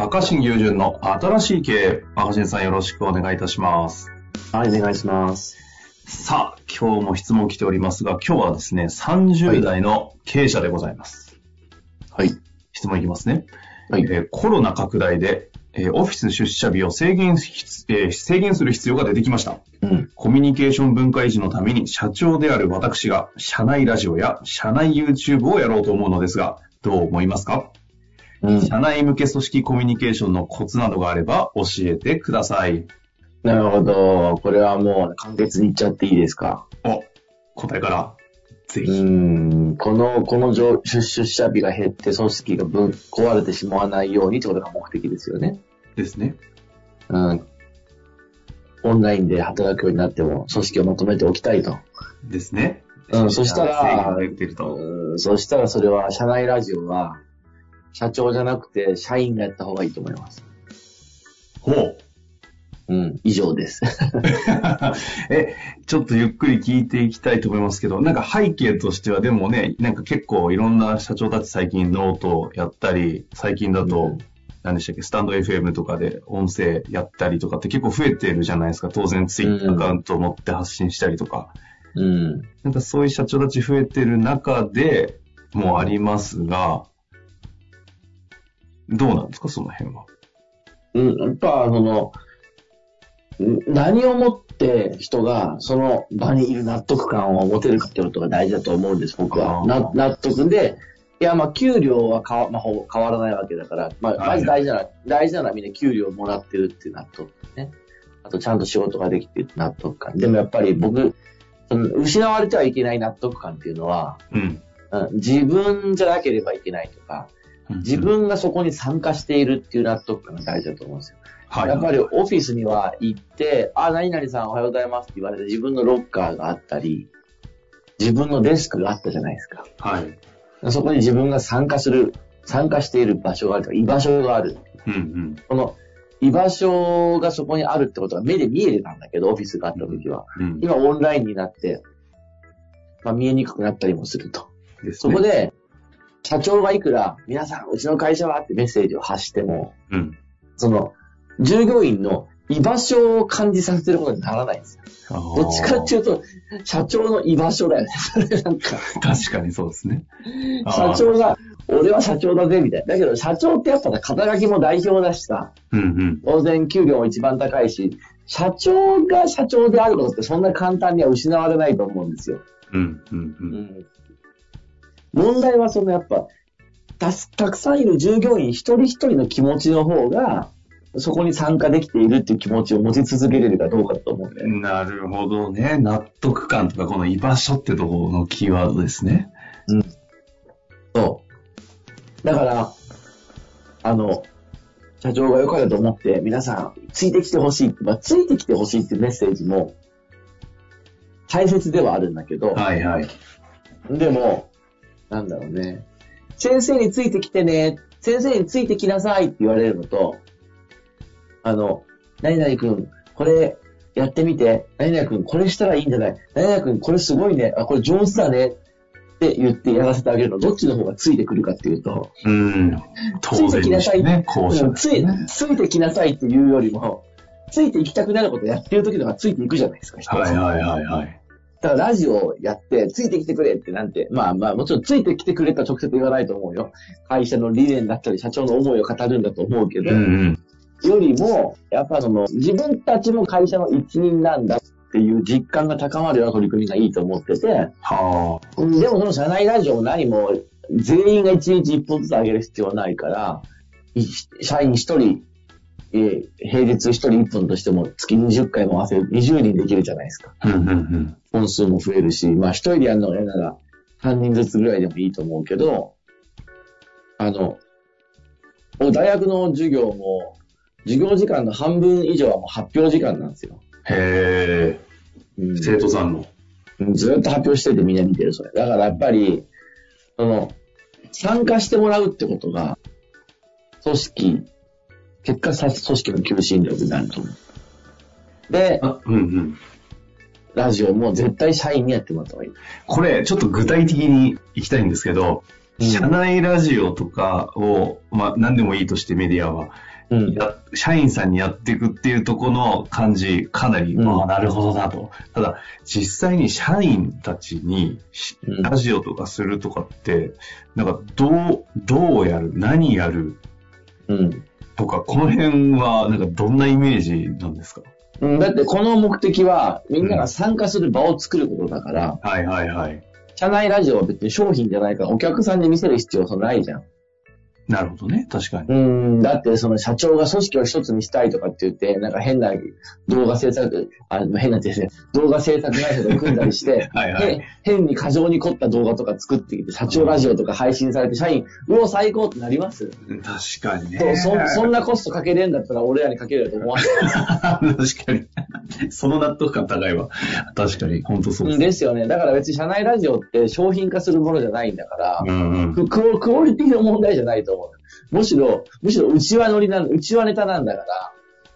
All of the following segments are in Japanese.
若新友人の新しい経営、若新さんよろしくお願いいたします。はい、お願いします。さあ、今日も質問来ておりますが、今日はですね、30代の経営者でございます。はい。質問いきますね。はいえーコロナ拡大で、えーオフィス出社日を制限し、えー制限する必要が出てきました。うん。コミュニケーション文化維持のために社長である私が社内ラジオや社内 YouTube をやろうと思うのですが、どう思いますか？うん。社内向け組織コミュニケーションのコツなどがあれば教えてください。なるほど。これはもう簡潔に言っちゃっていいですか？お、答えから、ぜうひ。ん。この、この上出出社日が減って組織が分壊れてしまわないようにってことが目的ですよね。ですね。うん。オンラインで働くようになっても組織をまとめておきたいと。ですね。うんそしたら。うん。そしたらそれは社内ラジオは社長じゃなくて社員がやった方がいいと思います。ほう。うん。以上です。え、ちょっとゆっくり聞いていきたいと思いますけど、なんか背景としてはでもね、なんか結構いろんな社長たち最近ノートをやったり、最近だと、うん何でしたっけ、スタンド FM とかで音声やったりとかって結構増えてるじゃないですか。当然ツイッターアカウントを持って発信したりとか。うん。なんかそういう社長たち増えてる中でもありますが、どうなんですか、その辺は？うん、やっぱ、その、ん何をもって人がその場にいる納得感を持てるかってことが大事だと思うんです、僕は。な納得で、いや、まあ、給料はまあ、変わらないわけだから、まあ、はいまず大事なのは、大事なのはみんな給料をもらってるっていう納得ね。あと、ちゃんと仕事ができてるって納得感。でもやっぱり僕、その失われてはいけない納得感っていうのは、うん。うん自分じゃなければいけないとか、自分がそこに参加しているっていう納得感が大事だと思うんですよ。はい。やっぱりオフィスには行って、あ、何々さんおはようございますって言われて自分のロッカーがあったり、自分のデスクがあったじゃないですか。はい。そこに自分が参加する、参加している場所があるとか、居場所がある。うんうん。この居場所がそこにあるってことが目で見えてたんだけど、オフィスがあった時は。うん。今オンラインになって、まあ見えにくくなったりもすると。ですねそこ、で、社長がいくら、皆さん、うちの会社はってメッセージを発しても、うん。その、従業員の居場所を感じさせてることにならないんですよ。どっちかっていうと、社長の居場所だよね。それなんか、確かにそうですね。社長が、俺は社長だぜ、みたいな。だけど、社長ってやっぱさ、肩書きも代表だしさ、うんうん。当然給料も一番高いし、社長が社長であることってそんな簡単には失われないと思うんですよ。うんうんう。うんん。問題はそのやっぱ、たすたくさんいる従業員一人一人の気持ちの方が、そこに参加できているっていう気持ちを持ち続けれるかどうかだと思うんだよね。なるほどね。納得感とか、この居場所ってところのキーワードですね。そう。だから、あの、社長が良かったと思って、皆さん、ついてきてほしい。まあ、ついてきてほしいってメッセージも、大切ではあるんだけど、はいはい。でも、なんだろうね。先生についてきてね、先生についてきなさいって言われるのと、あの、何々くん、これやってみて、何々くん、これしたらいいんじゃない？何々くん、これすごいね、あ、これ上手だねって言ってやらせてあげるの、どっちの方がついてくるかっていうと、うん。当ついてきなさい。ね。後者うんつい、ついてきなさいっていうよりも、ついていきたくなることやってる時の方がついていくじゃないですか、はいはいはいはい。だからラジオやって、ついてきてくれってなんて、まあまあもちろんついてきてくれとは直接言わないと思うよ。会社の理念だったり、社長の思いを語るんだと思うけど、うんうん。よりも、やっぱその、自分たちも会社の一員なんだっていう実感が高まるような取り組みがいいと思ってて、はうんでもその社内ラジオも何も、全員が一日一本ずつ上げる必要はないから、い社員一人、えー平日一人一本としても月20回も合わせる20人できるじゃないですか。あ。うんうんうん。本数も増えるし、まあ一人でやるのが嫌なら3人ずつぐらいでもいいと思うけど、あの、僕大学の授業も授業時間の半分以上はもう発表時間なんですよ。へうんえ、生徒さんの。うんずっと発表しててみんな見てる、それ。だからやっぱり、その、参加してもらうってことが、組織、結果さ、組織の求心力になると思う。で、あ、うんうん。ラジオも絶対社員にやってもらった方がいい。これ、ちょっと具体的に行きたいんですけど、うん社内ラジオとかを、まあ、何でもいいとしてメディアは、うん。や社員さんにやっていくっていうところの感じ、かなり、うんまあ、なるほどなと。ただ、実際に社員たちにラジオとかするとかって、なんか、どう、どうやる何やるうん。とか、この辺は、なんか、どんなイメージなんですか？うん、だってこの目的は、みんなが参加する場を作ることだから、はいはいはい。社内ラジオは別に商品じゃないから、お客さんに見せる必要はないじゃん。なるほどね。確かに。うん、だってその社長が組織を一つにしたいとかって言って、なんか変な動画制作、あ、変なってですね、動画制作会社と組んだりして、はいはいへ変に過剰に凝った動画とか作ってきて、社長ラジオとか配信されて、社員、うお、最高ってなります？確かにね。そうそそんなコストかけれんだったら俺らにかけると思わない？確かに。その納得感高いわ。確かに。本当そううんですよね。だから別に社内ラジオって商品化するものじゃないんだから、うんうん。ククオリティの問題じゃないと思う。むしろ、むしろ内輪乗りなん、内輪ネタなんだから、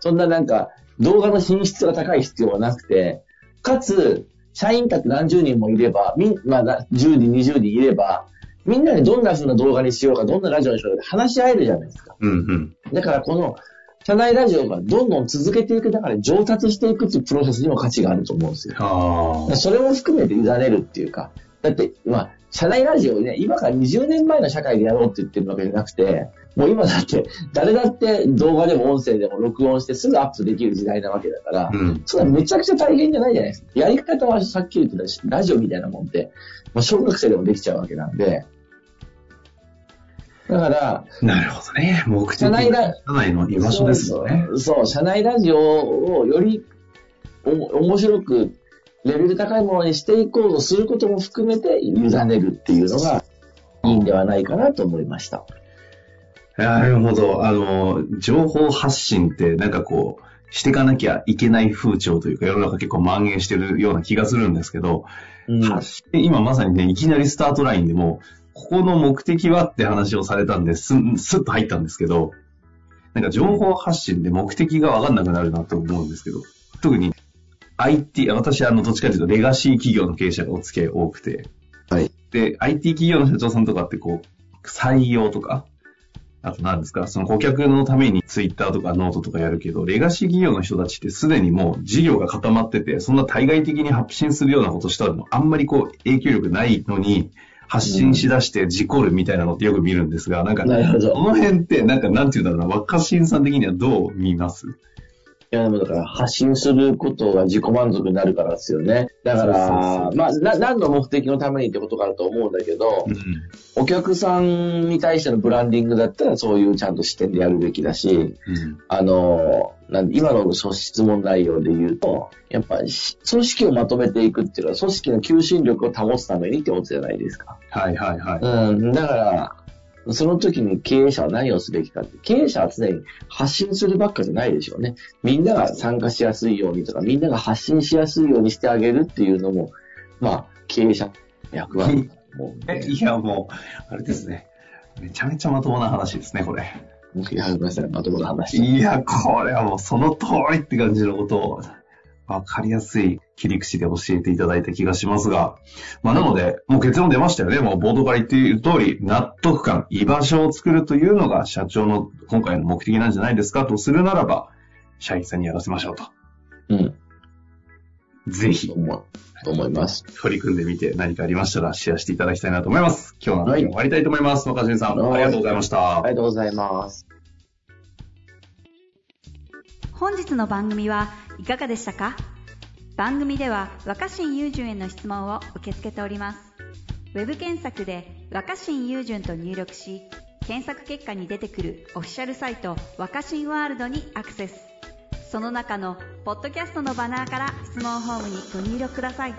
そんななんか動画の品質が高い必要はなくて、かつ、社員たって何十人もいれば、みん、まあ、な10人、20人いれば、みんなでどんな風な動画にしようか、どんなラジオにしようかって話し合えるじゃないですか。うんうん。だからこの、社内ラジオがどんどん続けていく中で上達していくっていうプロセスにも価値があると思うんですよ。それも含めて委ねるっていうか、だって、まあ、社内ラジオをね、今から20年前の社会でやろうって言ってるわけじゃなくて、もう今だって、誰だって動画でも音声でも録音してすぐアップできる時代なわけだから、うん。それはめちゃくちゃ大変じゃないじゃないですか。やり方はさっき言ってたし、ラジオみたいなもんで、まあ、小学生でもできちゃうわけなんで、だから、なるほどね。目的社内ラ社内の居場所ですよね。そうそう、社内ラジオをよりおも面白く、レベル高いものにしていこうとすることも含めて委ねるっていうのがいいんではないかなと思いました。なるほど。あの、情報発信ってなんかこう、していかなきゃいけない風潮というか、世の中結構蔓延してるような気がするんですけど、うん今まさにね、いきなりスタートラインでも、ここの目的はって話をされたんで、すん、スッと入ったんですけど、なんか情報発信で目的がわかんなくなるなと思うんですけど、特に IT、私あの、どっちかというとレガシー企業の経営者がお付き合い多くて、はい。で、IT 企業の社長さんとかってこう、採用とか、あと何ですか、その顧客のためにツイッターとかノートとかやるけど、レガシー企業の人たちってすでにもう事業が固まってて、そんな対外的に発信するようなことしたらもあんまりこう影響力ないのに、発信しだして事故るみたいなのってよく見るんですが、なんか、この辺って、なんかなんていうんだろうな、若新さん的にはどう見ます？いや、でもだから発信することが自己満足になるからですよね。だから、まあ、な、何の目的のためにってことがあると思うんだけど、うん。お客さんに対してのブランディングだったらそういうちゃんと視点でやるべきだし、うん。あの、なんで今の質問内容で言うと、やっぱりし組織をまとめていくっていうのは組織の求心力を保つためにってことじゃないですか。はいはいはい。うん、だから、その時に経営者は何をすべきかって、経営者は常に発信するばっかじゃないでしょうね。みんなが参加しやすいようにとか、みんなが発信しやすいようにしてあげるっていうのも、まあ、経営者の役割だと思うんえ、で。いやもう、あれですね。めちゃめちゃまともな話ですね、これ。いや、ごめんなさい、まともな話。いや、これはもうその通りって感じのことを、わかりやすい切り口で教えていただいた気がしますが、まあなので、もう結論出ましたよね。もうボードから言っている通り、納得感、居場所を作るというのが社長の今回の目的なんじゃないですかとするならば、社員さんにやらせましょうと。うん、ぜひと、思う、と思います。取り組んでみて何かありましたらシェアしていただきたいなと思います。今日の話はい終わりたいと思います。若新さん、はいありがとうございました。ありがとうございます。本日の番組はいかがでしたか？番組では若新雄純への質問を受け付けております。ウェブ検索で若新雄純と入力し検索結果に出てくるオフィシャルサイト若新ワールドにアクセス。その中のポッドキャストのバナーから質問フォームにご入力ください。